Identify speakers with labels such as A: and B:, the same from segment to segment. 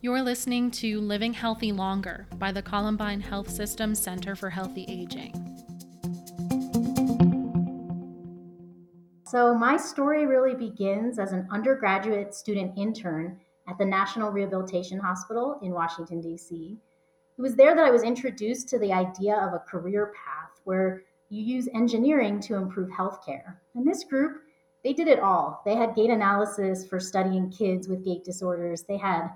A: You're listening to Living Healthy Longer by the Columbine Health System Center for Healthy Aging.
B: So, my story really begins as an undergraduate student intern at the National Rehabilitation Hospital in Washington, D.C. It was there that I was introduced to the idea of a career path where you use engineering to improve healthcare. And this group, they did it all. They had gait analysis for studying kids with gait disorders, they had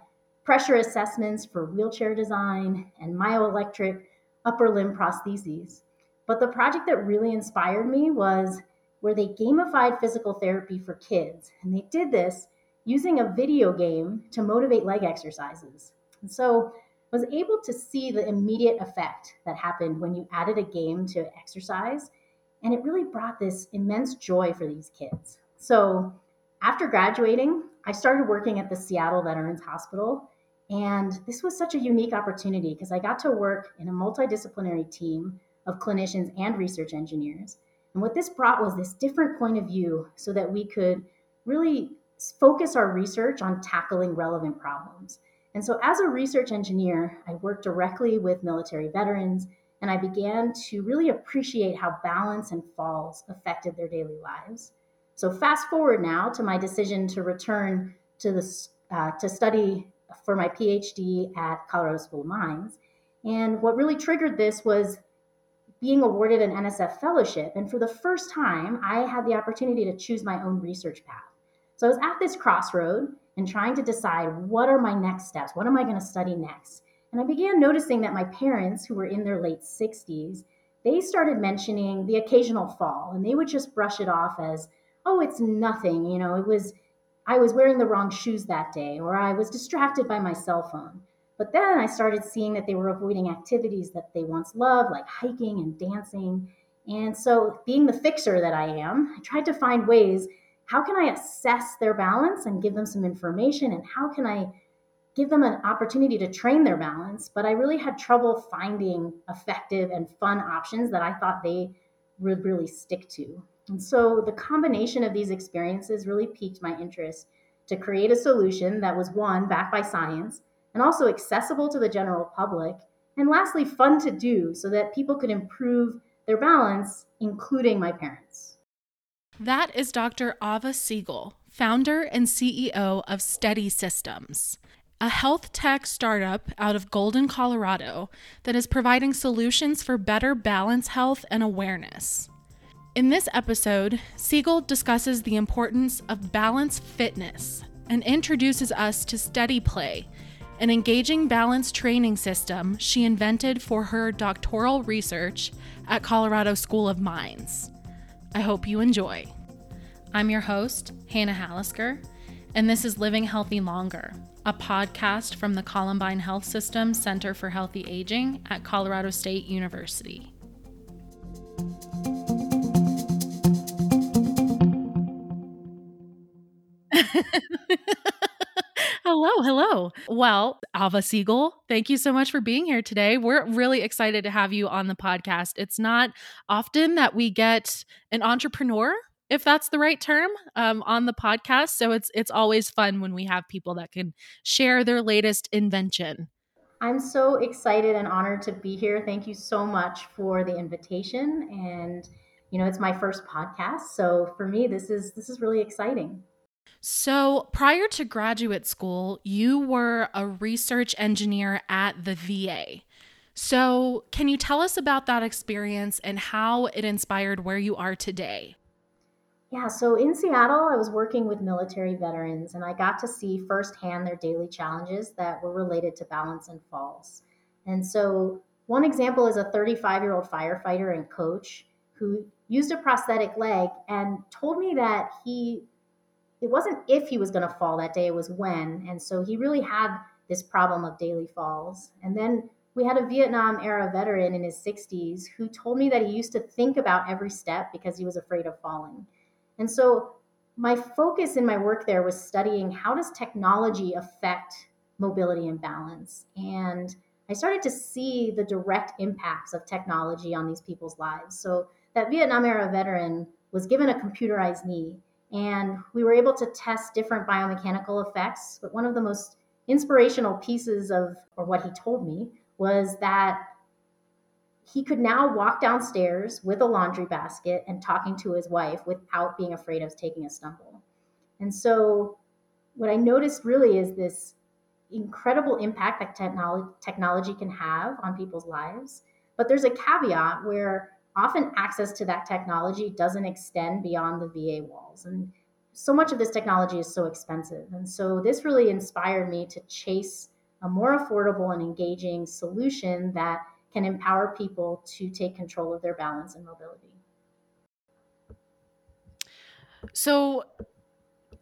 B: pressure assessments for wheelchair design, and myoelectric upper limb prostheses. But the project that really inspired me was where they gamified physical therapy for kids. And they did this using a video game to motivate leg exercises. And so was able to see the immediate effect that happened when you added a game to exercise. And it really brought this immense joy for these kids. So after graduating, I started working at the Seattle Veterans Hospital. And this was such a unique opportunity because I got to work in a multidisciplinary team of clinicians and research engineers. And what this brought was this different point of view so that we could really focus our research on tackling relevant problems. And so, as a research engineer, I worked directly with military veterans, and I began to really appreciate how balance and falls affected their daily lives. So, fast forward now to my decision to return to the uh, to study for my PhD at Colorado School of Mines. And what really triggered this was being awarded an NSF fellowship. And for the first time, I had the opportunity to choose my own research path. So I was at this crossroad and trying to decide what are my next steps? What am I going to study next? And I began noticing that my parents, who were in their late 60s, they started mentioning the occasional fall and they would just brush it off as, oh, it's nothing. You know, it was, I was wearing the wrong shoes that day or I was distracted by my cell phone. But then I started seeing that they were avoiding activities that they once loved, like hiking and dancing. And so, being the fixer that I am, I tried to find ways how can I assess their balance and give them some information? And how can I give them an opportunity to train their balance? But I really had trouble finding effective and fun options that I thought they would really stick to. And so the combination of these experiences really piqued my interest to create a solution that was one, backed by science, and also accessible to the general public, and lastly, fun to do so that people could improve their balance, including my parents.
A: That is Dr. Ava Segal, founder and CEO of Steadi Systems, a health tech startup out of Golden, Colorado that is providing solutions for better balance health and awareness. In this episode, Segal discusses the importance of balance fitness and introduces us to Steadiplay, an engaging balance training system she invented for her doctoral research at Colorado School of Mines. I hope you enjoy. I'm your host, Hannah Hallisker, and this is Living Healthy Longer, a podcast from the Columbine Health System Center for Healthy Aging at Colorado State University. hello, hello. Well, Ava Segal, thank you so much for being here today. We're really excited to have you on the podcast. It's not often that we get an entrepreneur if that's the right term um, on the podcast so it's it's always fun when we have people that can share their latest invention
B: i'm so excited and honored to be here thank you so much for the invitation and you know it's my first podcast so for me this is this is really exciting
A: so, prior to graduate school, you were a research engineer at the VA. So, can you tell us about that experience and how it inspired where you are today?
B: Yeah, so in Seattle, I was working with military veterans and I got to see firsthand their daily challenges that were related to balance and falls. And so, one example is a 35 year old firefighter and coach who used a prosthetic leg and told me that he it wasn't if he was going to fall that day, it was when. And so he really had this problem of daily falls. And then we had a Vietnam era veteran in his 60s who told me that he used to think about every step because he was afraid of falling. And so my focus in my work there was studying how does technology affect mobility and balance. And I started to see the direct impacts of technology on these people's lives. So that Vietnam era veteran was given a computerized knee and we were able to test different biomechanical effects. But one of the most inspirational pieces of, or what he told me, was that he could now walk downstairs with a laundry basket and talking to his wife without being afraid of taking a stumble. And so, what I noticed really is this incredible impact that technology, technology can have on people's lives. But there's a caveat where often access to that technology doesn't extend beyond the VA walls. And so much of this technology is so expensive. And so this really inspired me to chase a more affordable and engaging solution that can empower people to take control of their balance and mobility.
A: So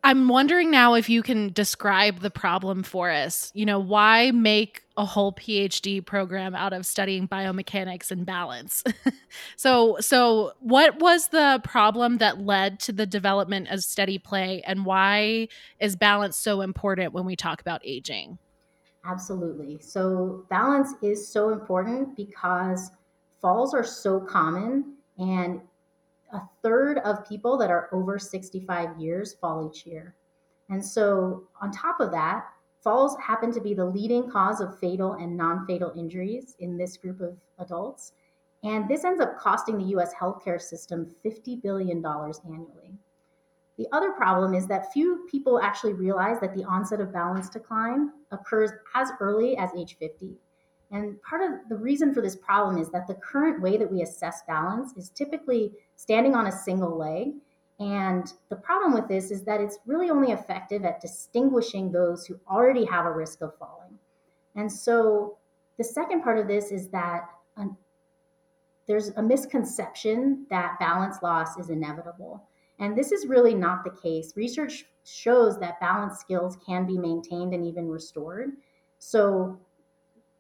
A: I'm wondering now if you can describe the problem for us. You know, why make a whole PhD program out of studying biomechanics and balance? so, so what was the problem that led to the development of steadiplay and why is balance so important when we talk about aging?
B: Absolutely. So, balance is so important because falls are so common, and a third of people that are over 65 years fall each year. And so, on top of that, falls happen to be the leading cause of fatal and non fatal injuries in this group of adults. And this ends up costing the US healthcare system $50 billion annually. The other problem is that few people actually realize that the onset of balance decline occurs as early as age 50. And part of the reason for this problem is that the current way that we assess balance is typically standing on a single leg. And the problem with this is that it's really only effective at distinguishing those who already have a risk of falling. And so the second part of this is that um, there's a misconception that balance loss is inevitable. And this is really not the case. Research shows that balance skills can be maintained and even restored. So,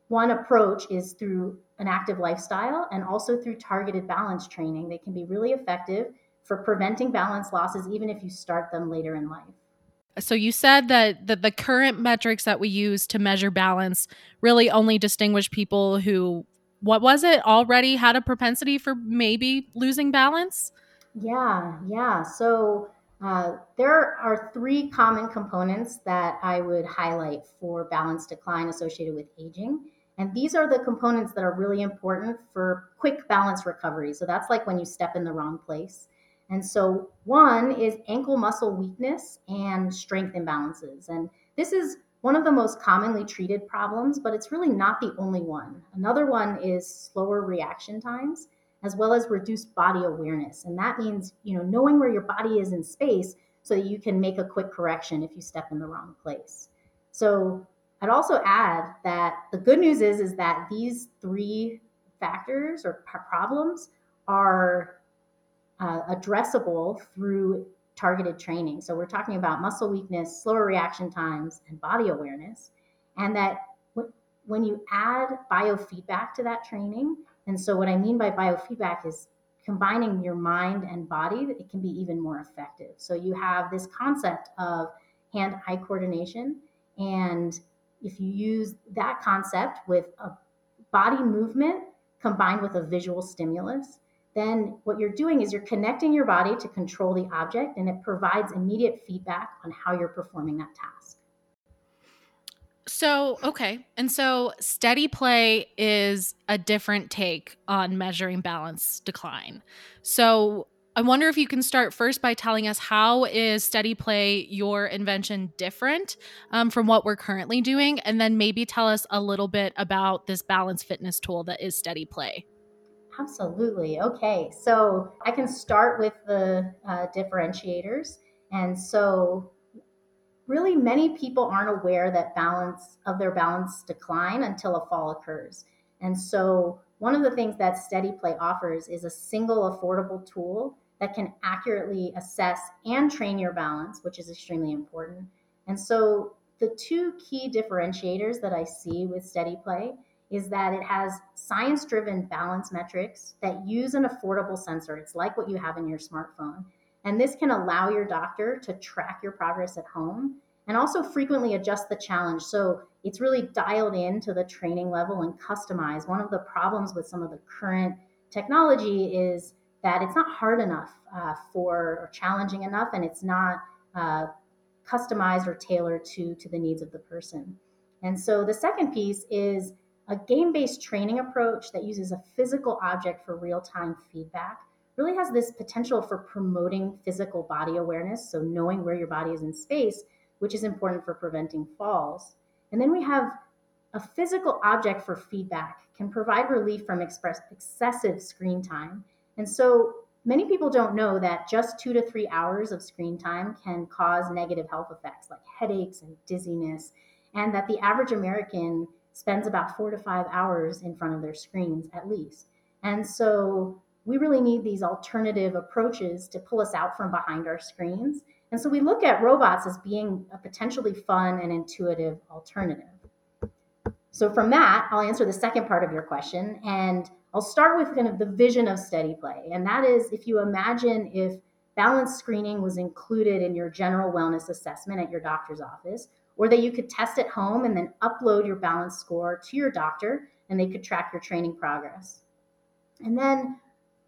B: one approach is through an active lifestyle and also through targeted balance training. They can be really effective for preventing balance losses, even if you start them later in life.
A: So you said that the, the current metrics that we use to measure balance really only distinguish people who, what was it, already had a propensity for maybe losing balance?
B: Yeah, yeah. So uh, there are three common components that I would highlight for balance decline associated with aging. And these are the components that are really important for quick balance recovery. So that's like when you step in the wrong place. And so, one is ankle muscle weakness and strength imbalances. And this is one of the most commonly treated problems, but it's really not the only one. Another one is slower reaction times as well as reduced body awareness. And that means, you know, knowing where your body is in space so that you can make a quick correction if you step in the wrong place. So I'd also add that the good news is is that these three factors or problems are uh, addressable through targeted training. So we're talking about muscle weakness, slower reaction times, and body awareness, and that when you add biofeedback to that training, and so, what I mean by biofeedback is combining your mind and body, it can be even more effective. So, you have this concept of hand eye coordination. And if you use that concept with a body movement combined with a visual stimulus, then what you're doing is you're connecting your body to control the object and it provides immediate feedback on how you're performing that task.
A: So, okay. And so steadiplay is a different take on measuring balance decline. So, I wonder if you can start first by telling us how is steadiplay your invention different um, from what we're currently doing, and then maybe tell us a little bit about this balance fitness tool that is steadiplay.
B: Absolutely. Okay, so I can start with the uh, differentiators, and so really many people aren't aware that balance of their balance decline until a fall occurs. And so one of the things that Steadiplay offers is a single affordable tool that can accurately assess and train your balance, which is extremely important. And so the two key differentiators that I see with Steadiplay is that it has science driven balance metrics that use an affordable sensor. It's like what you have in your smartphone. And this can allow your doctor to track your progress at home and also frequently adjust the challenge. So it's really dialed in to the training level and customized. One of the problems with some of the current technology is that it's not hard enough uh, for or challenging enough, and it's not uh, customized or tailored to to the needs of the person. And so the second piece is a game based training approach that uses a physical object for real time feedback. Really has this potential for promoting physical body awareness, so knowing where your body is in space, which is important for preventing falls. And then we have a physical object for feedback can provide relief from express excessive screen time. And so many people don't know that just two to three hours of screen time can cause negative health effects like headaches and dizziness, and that the average American spends about four to five hours in front of their screens at least. And so we really need these alternative approaches to pull us out from behind our screens. And so we look at robots as being a potentially fun and intuitive alternative. So from that, I'll answer the second part of your question. And I'll start with kind of the vision of steadiplay. And that is if you imagine if balance screening was included in your general wellness assessment at your doctor's office, or that you could test at home and then upload your balance score to your doctor and they could track your training progress. And then,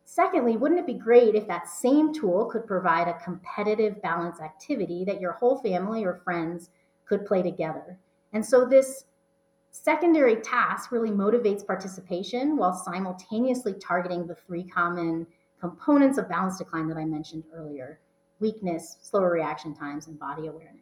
B: secondly, wouldn't it be great if that same tool could provide a competitive balance activity that your whole family or friends could play together? And so, this secondary task really motivates participation while simultaneously targeting the three common components of balance decline that I mentioned earlier weakness, slower reaction times, and body awareness.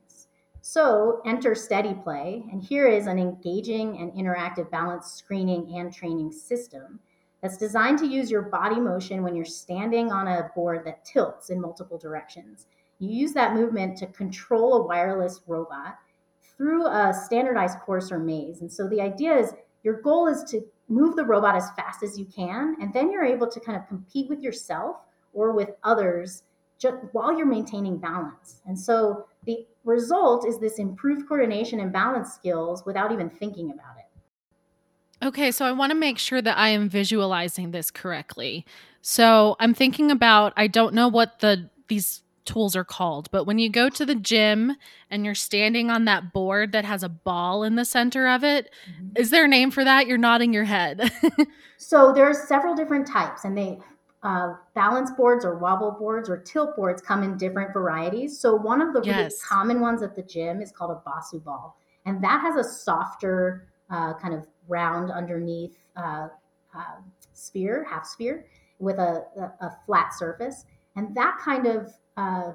B: So enter steadiplay, and here is an engaging and interactive balance screening and training system that's designed to use your body motion when you're standing on a board that tilts in multiple directions. You use that movement to control a wireless robot through a standardized course or maze. And so the idea is your goal is to move the robot as fast as you can, and then you're able to kind of compete with yourself or with others just while you're maintaining balance. And so the result is this improved coordination and balance skills without even thinking about it.
A: Okay, so I want to make sure that I am visualizing this correctly. So I'm thinking about I don't know what the these tools are called, but when you go to the gym and you're standing on that board that has a ball in the center of it, mm-hmm. is there a name for that? You're nodding your head.
B: so there are several different types, and they uh, balance boards or wobble boards or tilt boards come in different varieties. So one of the yes. really common ones at the gym is called a Bosu ball, and that has a softer uh, kind of round underneath uh, uh sphere, half sphere, with a, a, a flat surface, and that kind of uh,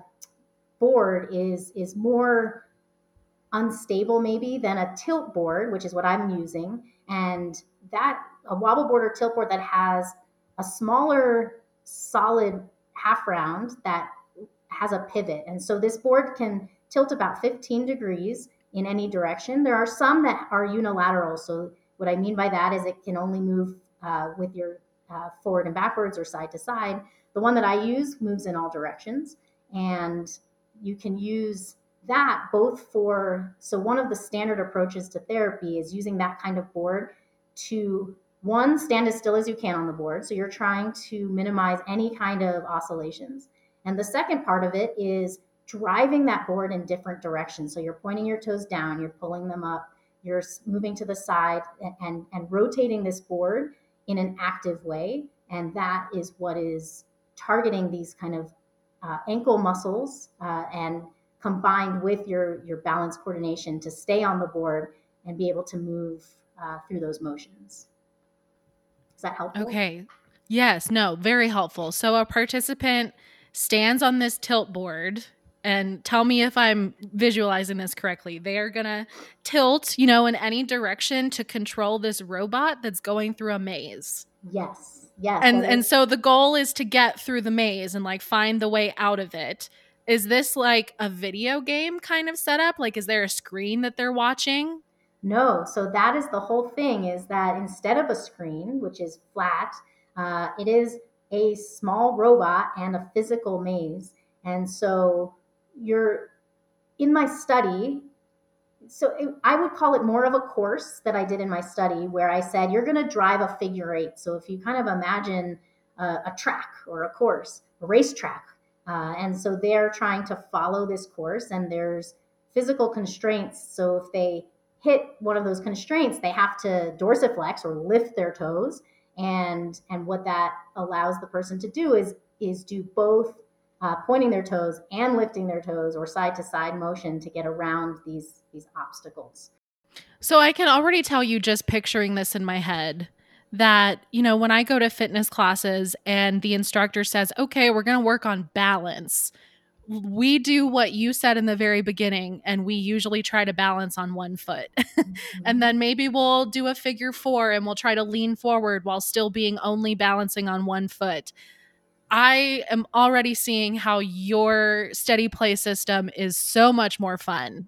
B: board is is more unstable maybe than a tilt board, which is what I'm using. And that a wobble board or tilt board that has a smaller solid half round that has a pivot. And so this board can tilt about 15 degrees in any direction. There are some that are unilateral. So what I mean by that is it can only move uh, with your uh, forward and backwards or side to side. The one that I use moves in all directions. And you can use that both for, so one of the standard approaches to therapy is using that kind of board to one, stand as still as you can on the board. So you're trying to minimize any kind of oscillations. And the second part of it is driving that board in different directions. So you're pointing your toes down, you're pulling them up, you're moving to the side and, and, and rotating this board in an active way. And that is what is targeting these kind of uh, ankle muscles uh, and combined with your, your balance coordination to stay on the board and be able to move uh, through those motions. Is that helpful?
A: Okay. Yes, no, very helpful. So a participant stands on this tilt board and tell me if I'm visualizing this correctly. They are going to tilt, you know, in any direction to control this robot that's going through a maze.
B: Yes. Yes.
A: And and so the goal is to get through the maze and like find the way out of it. Is this like a video game kind of setup? Like is there a screen that they're watching?
B: No. So that is the whole thing is that instead of a screen, which is flat, uh, it is a small robot and a physical maze. And so you're in my study, so it, I would call it more of a course that I did in my study where I said, you're going to drive a figure eight. So if you kind of imagine a, a track or a course, a racetrack, uh, and so they're trying to follow this course and there's physical constraints. So if they hit one of those constraints, they have to dorsiflex or lift their toes. And, and what that allows the person to do is, is do both uh, pointing their toes and lifting their toes or side to side motion to get around these these obstacles.
A: So I can already tell you just picturing this in my head that, you know, when I go to fitness classes and the instructor says, okay, we're going to work on balance, we do what you said in the very beginning, and we usually try to balance on one foot. mm-hmm. And then maybe we'll do a figure four and we'll try to lean forward while still being only balancing on one foot. I am already seeing how your steadiplay system is so much more fun.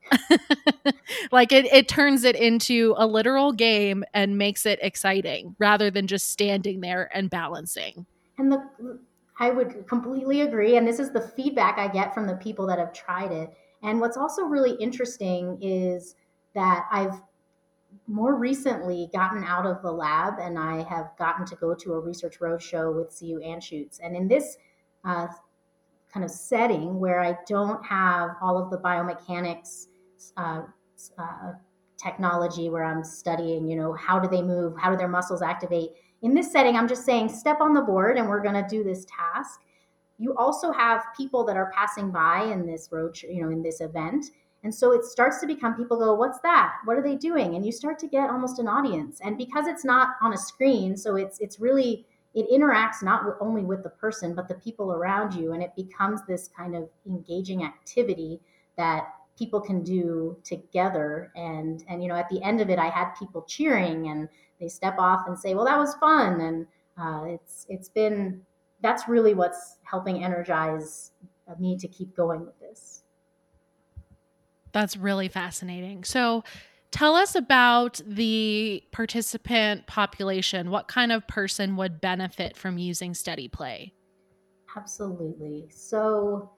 A: like it, it turns it into a literal game and makes it exciting rather than just standing there and balancing.
B: And the I would completely agree. And this is the feedback I get from the people that have tried it. And what's also really interesting is that I've more recently gotten out of the lab and I have gotten to go to a research roadshow with CU Anschutz. And in this uh, kind of setting where I don't have all of the biomechanics uh, uh, technology where I'm studying, you know, how do they move? How do their muscles activate? In this setting, I'm just saying step on the board and we're going to do this task. You also have people that are passing by in this road, you know, in this event. And so it starts to become people go, what's that? What are they doing? And you start to get almost an audience. And because it's not on a screen, so it's it's really it interacts not only with the person but the people around you and it becomes this kind of engaging activity that people can do together and and you know at the end of it i had people cheering and they step off and say well that was fun. And uh, it's it's been that's really what's helping energize me to keep going with this.
A: That's really fascinating. So tell us about the participant population. What kind of person would benefit from using steadiplay?
B: Absolutely. So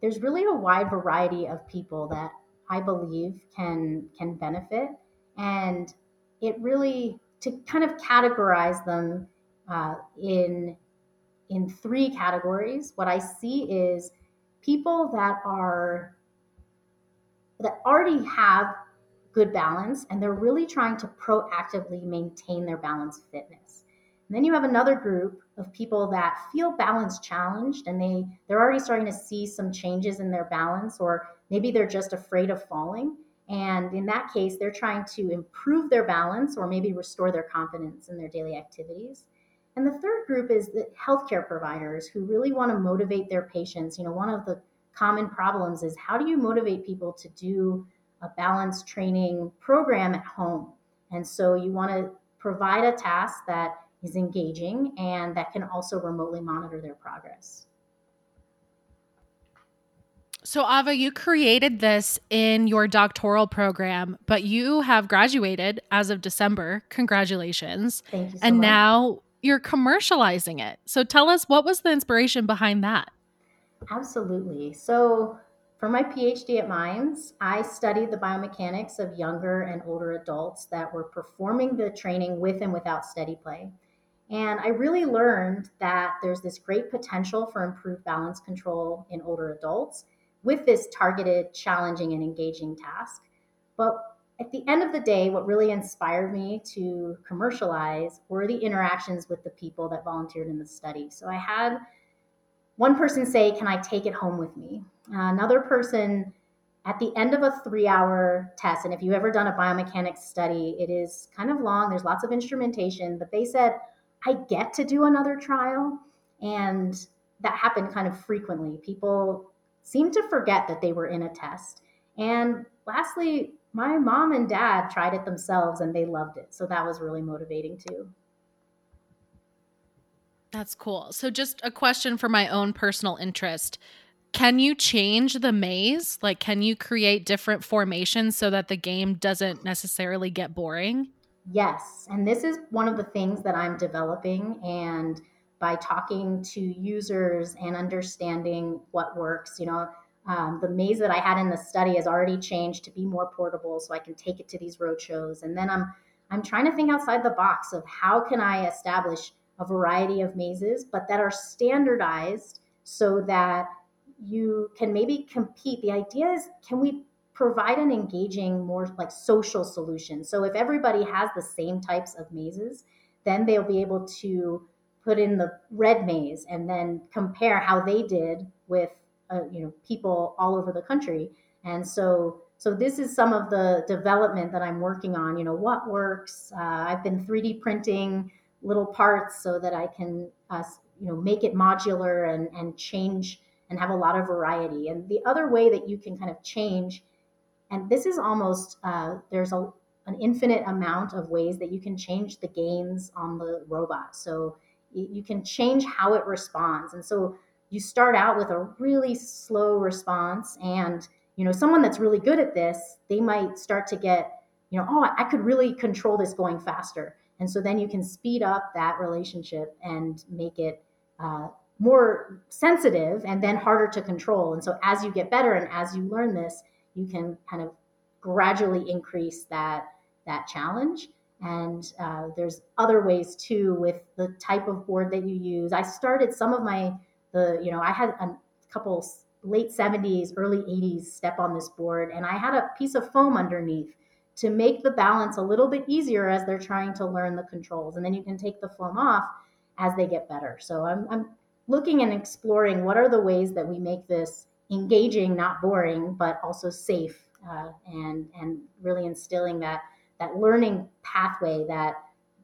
B: there's really a wide variety of people that I believe can can benefit, and it really to kind of categorize them uh, in in three categories. What I see is people that are that already have good balance and they're really trying to proactively maintain their balance fitness. And then you have another group of people that feel balance challenged and they they're already starting to see some changes in their balance or maybe they're just afraid of falling and in that case they're trying to improve their balance or maybe restore their confidence in their daily activities. And the third group is the healthcare providers who really want to motivate their patients. You know one of the common problems is how do you motivate people to do a balance training program at home? And so you want to provide a task that is engaging and that can also remotely monitor their progress.
A: So, Ava, you created this in your doctoral program, but you have graduated as of December. Congratulations.
B: Thank you. So
A: and
B: much.
A: now you're commercializing it. So, tell us what was the inspiration behind that?
B: Absolutely. So, for my PhD at Mines, I studied the biomechanics of younger and older adults that were performing the training with and without steadiplay. And I really learned that there's this great potential for improved balance control in older adults with this targeted, challenging, and engaging task. But at the end of the day, what really inspired me to commercialize were the interactions with the people that volunteered in the study. So I had one person say, Can I take it home with me? Uh, another person, at the end of a three hour test, and if you've ever done a biomechanics study, it is kind of long, there's lots of instrumentation, but they said, I get to do another trial. And that happened kind of frequently. People seem to forget that they were in a test. And lastly, my mom and dad tried it themselves and they loved it. So that was really motivating too.
A: That's cool. So, just a question for my own personal interest. Can you change the maze? Like, can you create different formations so that the game doesn't necessarily get boring?
B: Yes. And this is one of the things that I'm developing. And by talking to users and understanding what works, you know, um, the maze that I had in the study has already changed to be more portable so I can take it to these roadshows. And then I'm I'm trying to think outside the box of how can I establish a variety of mazes, but that are standardized so that you can maybe compete. The idea is can we provide an engaging, more like social solution. So if everybody has the same types of mazes, then they'll be able to put in the red maze and then compare how they did with uh, you know people all over the country. And so so this is some of the development that I'm working on. You know, what works? Uh, I've been 3D printing little parts so that I can, uh, you know, make it modular and and change and have a lot of variety. And the other way that you can kind of change, and this is almost uh, there's a an infinite amount of ways that you can change the gains on the robot. So you can change how it responds. And so you start out with a really slow response and you know someone that's really good at this they might start to get you know oh i could really control this going faster. And so then you can speed up that relationship and make it uh, more sensitive and then harder to control. And so as you get better and as you learn this you can kind of gradually increase that that challenge and uh, there's other ways too with the type of board that you use i started some of my the you know i had a couple late 70s, early 80s step on this board, and I had a piece of foam underneath to make the balance a little bit easier as they're trying to learn the controls. And then you can take the foam off as they get better. So I'm, I'm looking and exploring what are the ways that we make this engaging, not boring, but also safe, uh, and and really instilling that that learning pathway that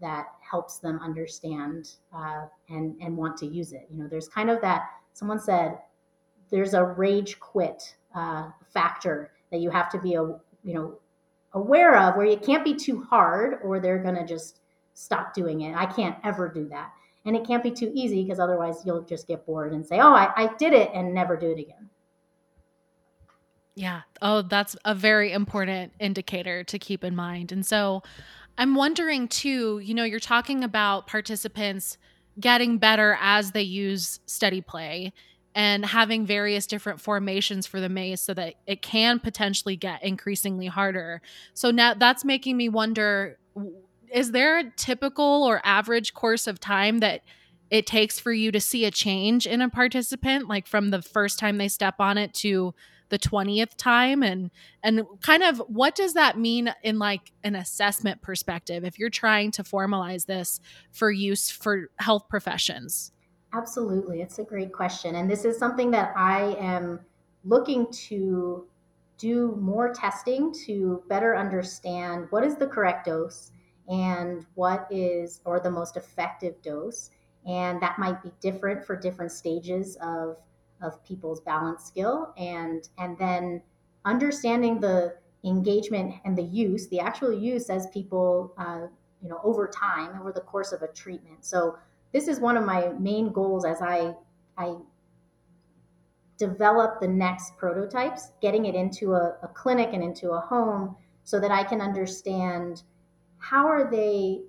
B: that helps them understand uh, and and want to use it. You know, there's kind of that. Someone said there's a rage quit uh, factor that you have to be a you know aware of where you can't be too hard or they're going to just stop doing it i can't ever do that and it can't be too easy because otherwise you'll just get bored and say oh I, I did it and never do it again
A: yeah oh that's a very important indicator to keep in mind and so i'm wondering too you know you're talking about participants getting better as they use steadiplay and having various different formations for the maze so that it can potentially get increasingly harder. So now that's making me wonder is there a typical or average course of time that it takes for you to see a change in a participant like from the first time they step on it to the 20th time and and kind of what does that mean in like an assessment perspective if you're trying to formalize this for use for health professions
B: Absolutely. It's a great question. And this is something that I am looking to do more testing to better understand what is the correct dose and what is, or the most effective dose. And that might be different for different stages of, of people's balance skill. And, and then understanding the engagement and the use, the actual use as people, uh, you know, over time, over the course of a treatment. So this is one of my main goals as I I develop the next prototypes, getting it into a, a clinic and into a home so that I can understand how are they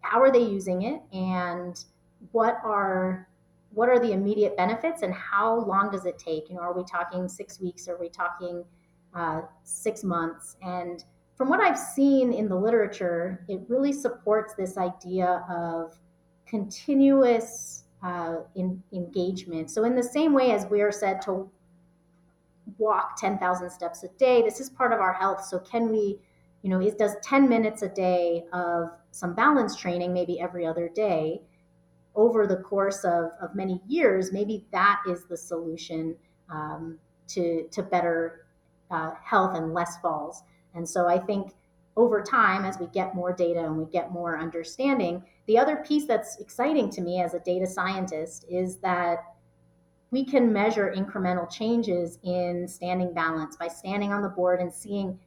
B: how are they using it and what are what are the immediate benefits and how long does it take you know are we talking six weeks are we talking uh, six months and from what i've seen in the literature it really supports this idea of continuous uh, in, engagement. So, in the same way as we are said to walk 10,000 steps a day, this is part of our health. So, can we, you know, does 10 minutes a day of some balance training, maybe every other day, over the course of, of many years, maybe that is the solution um, to, to better uh, health and less falls. And so, I think over time, as we get more data and we get more understanding, the other piece that's exciting to me as a data scientist is that we can measure incremental changes in standing balance by standing on the board and seeing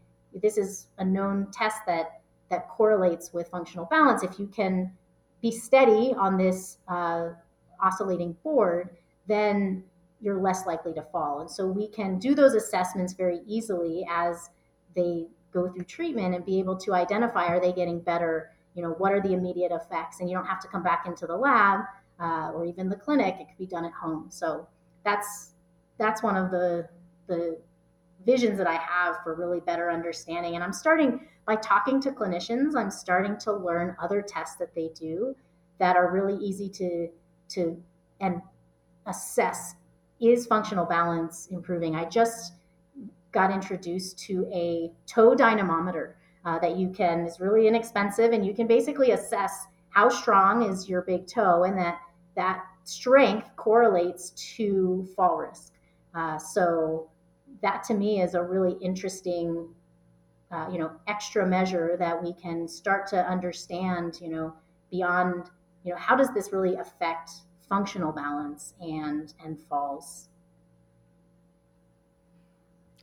B: this is a known test that that correlates with functional balance. If you can be steady on this uh, oscillating board, then you're less likely to fall. And so we can do those assessments very easily as they go through treatment and be able to identify are they getting better? You know what are the immediate effects? And you don't have to come back into the lab uh, or even the clinic. It could be done at home. So that's that's one of the the visions that i have for really better understanding. And i'm starting by talking to clinicians i'm starting to learn other tests that they do that are really easy to to and assess is functional balance improving? I just got introduced to a toe dynamometer uh, that you can is really inexpensive and you can basically assess how strong is your big toe and that that strength correlates to fall risk. Uh, so that to me is a really interesting uh, you know extra measure that we can start to understand you know beyond you know how does this really affect functional balance and and falls.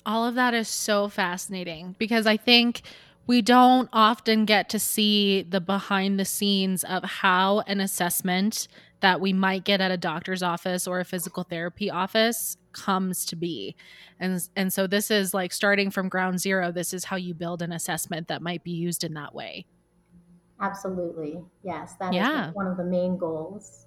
A: All of that is so fascinating because i think we don't often get to see the behind the scenes of how an assessment that we might get at a doctor's office or a physical therapy office comes to be. And and so this is like starting from ground zero. This is how you build an assessment that might be used in that way.
B: Absolutely. Yes, that yeah. is one of the main goals.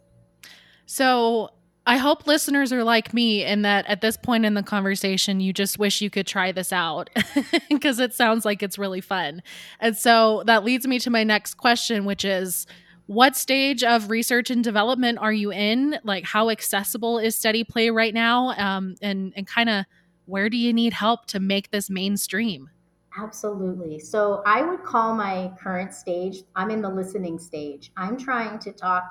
A: So I hope listeners are like me in that at this point in the conversation, you just wish you could try this out because it sounds like it's really fun. And so that leads me to my next question, which is what stage of research and development are you in? Like, how accessible is Steadiplay right now? Um, and and kind of where do you need help to make this mainstream?
B: Absolutely. So I would call my current stage, I'm in the listening stage. I'm trying to talk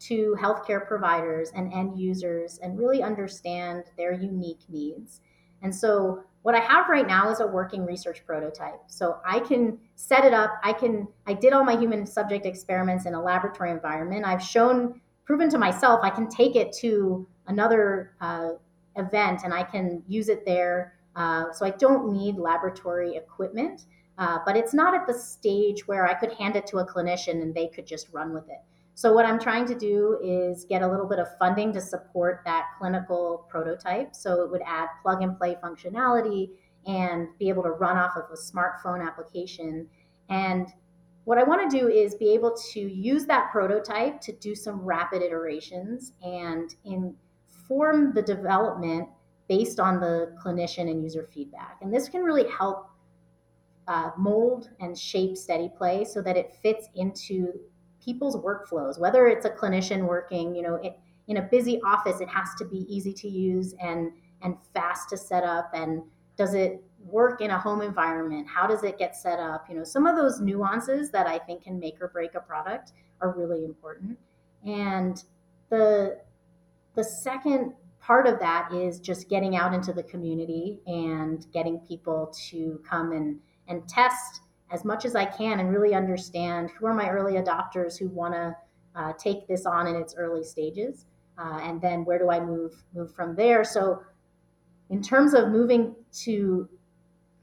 B: to healthcare providers and end users and really understand their unique needs. And so what I have right now is a working research prototype. So I can set it up. I can, I did all my human subject experiments in a laboratory environment. I've shown, proven to myself, I can take it to another uh, event and I can use it there. Uh, so I don't need laboratory equipment, uh, but it's not at the stage where I could hand it to a clinician and they could just run with it. So, what I'm trying to do is get a little bit of funding to support that clinical prototype. So, it would add plug and play functionality and be able to run off of a smartphone application. And what I want to do is be able to use that prototype to do some rapid iterations and inform the development based on the clinician and user feedback. And this can really help uh, mold and shape steadiplay so that it fits into people's workflows, whether it's a clinician working, you know, it, in a busy office, it has to be easy to use and and fast to set up. And does it work in a home environment? How does it get set up? You know, some of those nuances that I think can make or break a product are really important. And the the second part of that is just getting out into the community and getting people to come and and test as much as I can and really understand who are my early adopters who want to uh, take this on in its early stages, uh, and then where do I move move from there. So, in terms of moving to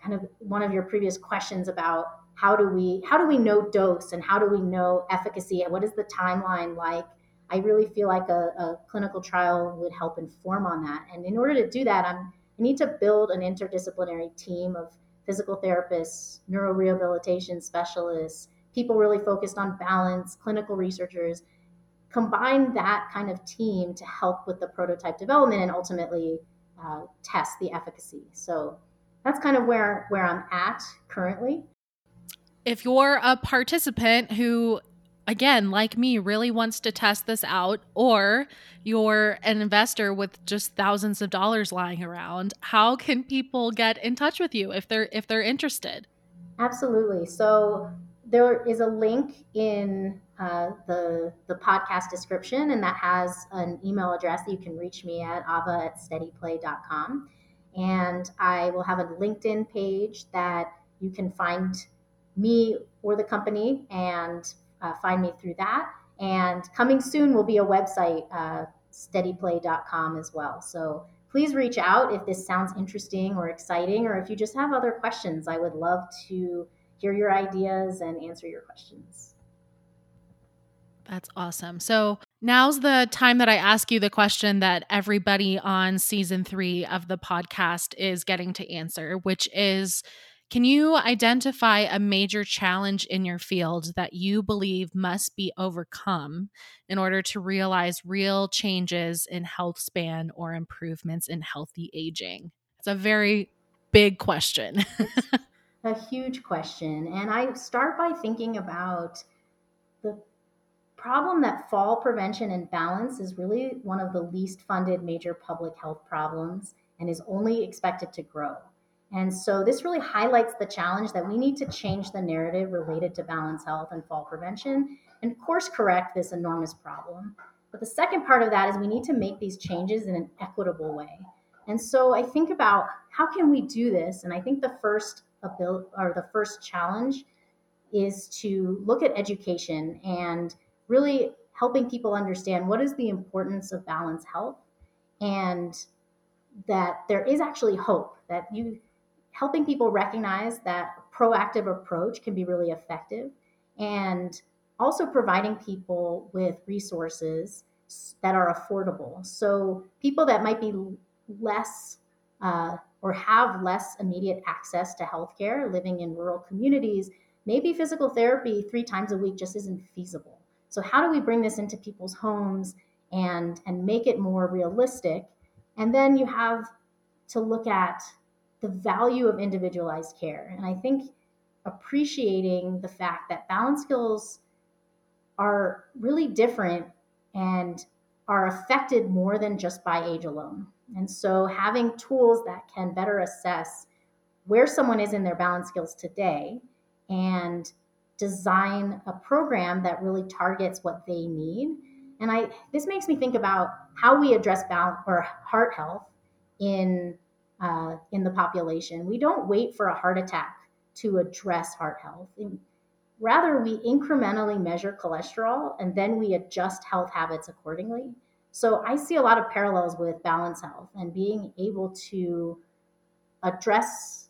B: kind of one of your previous questions about how do we how do we know dose and how do we know efficacy and what is the timeline like i really feel like a, a, clinical trial would help inform on that and in order to do that i'm i need to build an interdisciplinary team of physical therapists, neurorehabilitation specialists, people really focused on balance, clinical researchers, combine that kind of team to help with the prototype development and ultimately uh, test the efficacy. So that's kind of where where I'm at currently.
A: If you're a participant who again, like me, really wants to test this out, or you're an investor with just thousands of dollars lying around, how can people get in touch with you if they're if they're interested?
B: Absolutely. So there is a link in uh, the the podcast description, and that has an email address that you can reach me at ava at steadiplay.com. And I will have a LinkedIn page that you can find me or the company and uh, find me through that. And coming soon will be a website, uh, steadiplay.com as well. So please reach out if this sounds interesting or exciting, or if you just have other questions. I would love to hear your ideas and answer your questions.
A: That's awesome. So now's the time that I ask you the question that everybody on season three of the podcast is getting to answer, which is can you identify a major challenge in your field that you believe must be overcome in order to realize real changes in health span or improvements in healthy aging? It's a very big question.
B: a huge question. And I start by thinking about the problem that fall prevention and balance is really one of the least funded major public health problems and is only expected to grow. And so this really highlights the challenge that we need to change the narrative related to balance health and fall prevention and course correct this enormous problem. But the second part of that is we need to make these changes in an equitable way. And so I think about how can we do this? And I think the first ability or the first challenge is to look at education and really helping people understand what is the importance of balanced health and that there is actually hope that you helping people recognize that proactive approach can be really effective and also providing people with resources that are affordable. So people that might be less uh, or have less immediate access to healthcare living in rural communities maybe physical therapy three times a week just isn't feasible. So how do we bring this into people's homes and and make it more realistic? And then you have to look at the value of individualized care and i think appreciating the fact that balance skills are really different and are affected more than just by age alone and so having tools that can better assess where someone is in their balance skills today and design a program that really targets what they need. And I this makes me think about how we address balance or heart health in uh, in the population. We don't wait for a heart attack to address heart health. Rather, we incrementally measure cholesterol and then we adjust health habits accordingly. So I see a lot of parallels with balance health and being able to address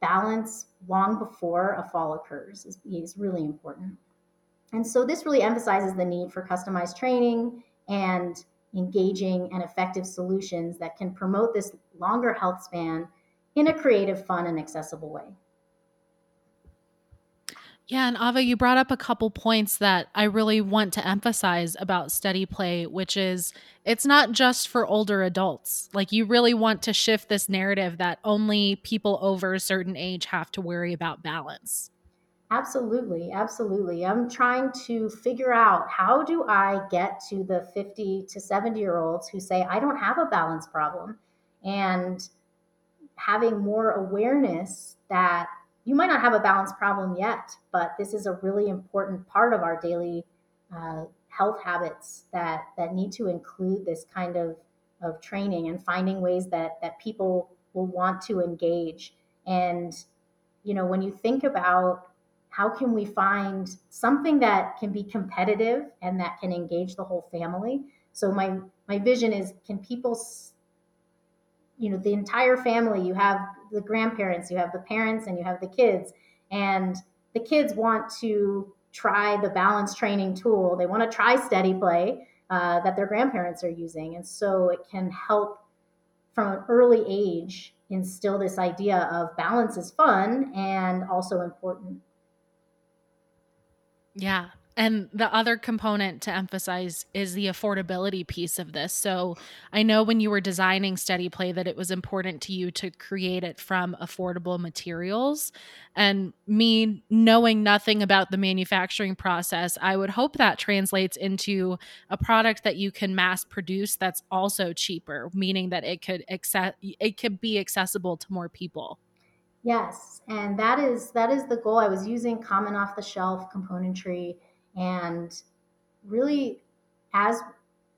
B: balance long before a fall occurs is, is really important. And so this really emphasizes the need for customized training and engaging and effective solutions that can promote this longer health span in a creative, fun, and accessible way.
A: Yeah, and Ava, you brought up a couple points that I really want to emphasize about Steadiplay, which is it's not just for older adults. Like, you really want to shift this narrative that only people over a certain age have to worry about balance.
B: Absolutely, absolutely. I'm trying to figure out how do I get to the 50 to 70 year olds who say, I don't have a balance problem, and having more awareness that you might not have a balance problem yet, but this is a really important part of our daily uh, health habits that that need to include this kind of of training and finding ways that that people will want to engage. And you know, when you think about how can we find something that can be competitive and that can engage the whole family? So my my vision is can people you know the entire family you have the grandparents you have the parents and you have the kids. And the kids want to try the balance training tool. They want to try Steadiplay uh, that their grandparents are using. And so it can help from an early age instill this idea of balance is fun and also important.
A: Yeah and the other component to emphasize is the affordability piece of this. So I know when you were designing Steadiplay that it was important to you to create it from affordable materials. And me knowing nothing about the manufacturing process, I would hope that translates into a product that you can mass produce that's also cheaper, meaning that it could accept it could be accessible to more people.
B: Yes, and that is that is the goal. I was using common off the shelf componentry and really, as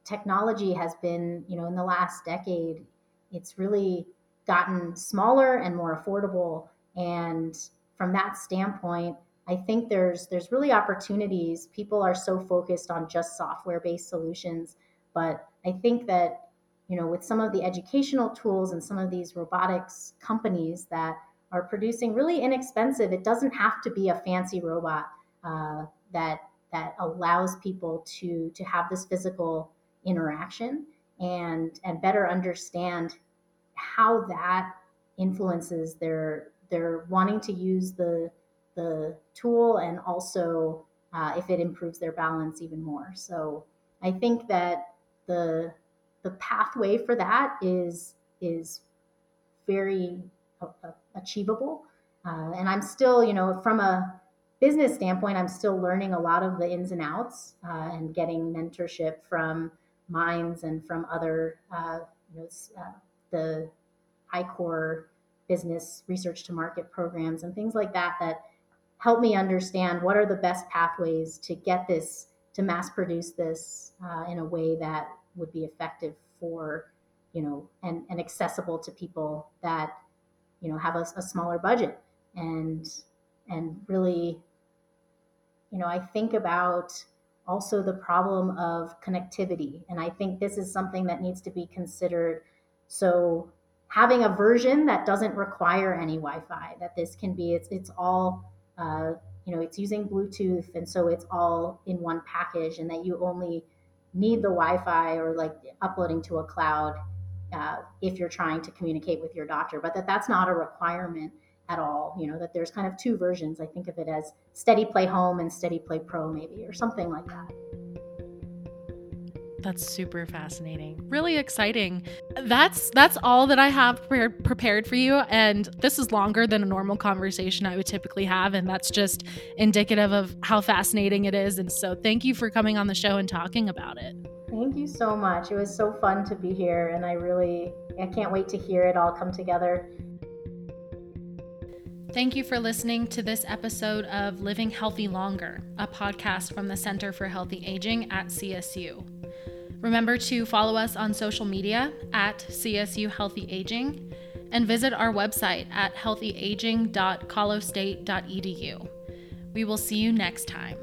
B: technology has been, you know, in the last decade, it's really gotten smaller and more affordable. And from that standpoint, I think there's there's really opportunities. People are so focused on just software-based solutions, but I think that you know with some of the educational tools and some of these robotics companies that are producing really inexpensive, it doesn't have to be a fancy robot uh, that that allows people to to have this physical interaction and and better understand how that influences their their wanting to use the the tool and also uh, if it improves their balance even more. So i think that the the pathway for that is is very achievable. Uh, and i'm still you know from a business standpoint, I'm still learning a lot of the ins and outs uh, and getting mentorship from Mines and from other, uh, you know, uh, the I-Corps business research to market programs and things like that that help me understand what are the best pathways to get this to mass produce this uh, in a way that would be effective for you know and, and accessible to people that you know have a, a smaller budget and and really you know i think about also the problem of connectivity and i think this is something that needs to be considered. So having a version that doesn't require any wi-fi that this can be it's, it's all uh, you know it's using bluetooth and so it's all in one package and that you only need the wi-fi or like uploading to a cloud uh, if you're trying to communicate with your doctor but that that's not a requirement at all you know that there's kind of two versions i think of it as Steadiplay home and Steadiplay pro maybe or something like that
A: that's super fascinating. Really exciting. That's that's all that I have pre- prepared for you and this is longer than a normal conversation I would typically have and that's just indicative of how fascinating it is and so thank you for coming on the show and talking about it.
B: Thank you so much. It was so fun to be here and I really I can't wait to hear it all come together.
A: Thank you for listening to this episode of Living Healthy Longer, a podcast from the Center for Healthy Aging at CSU. Remember to follow us on social media at CSU Healthy Aging and visit our website at healthyaging.colostate.edu. We will see you next time.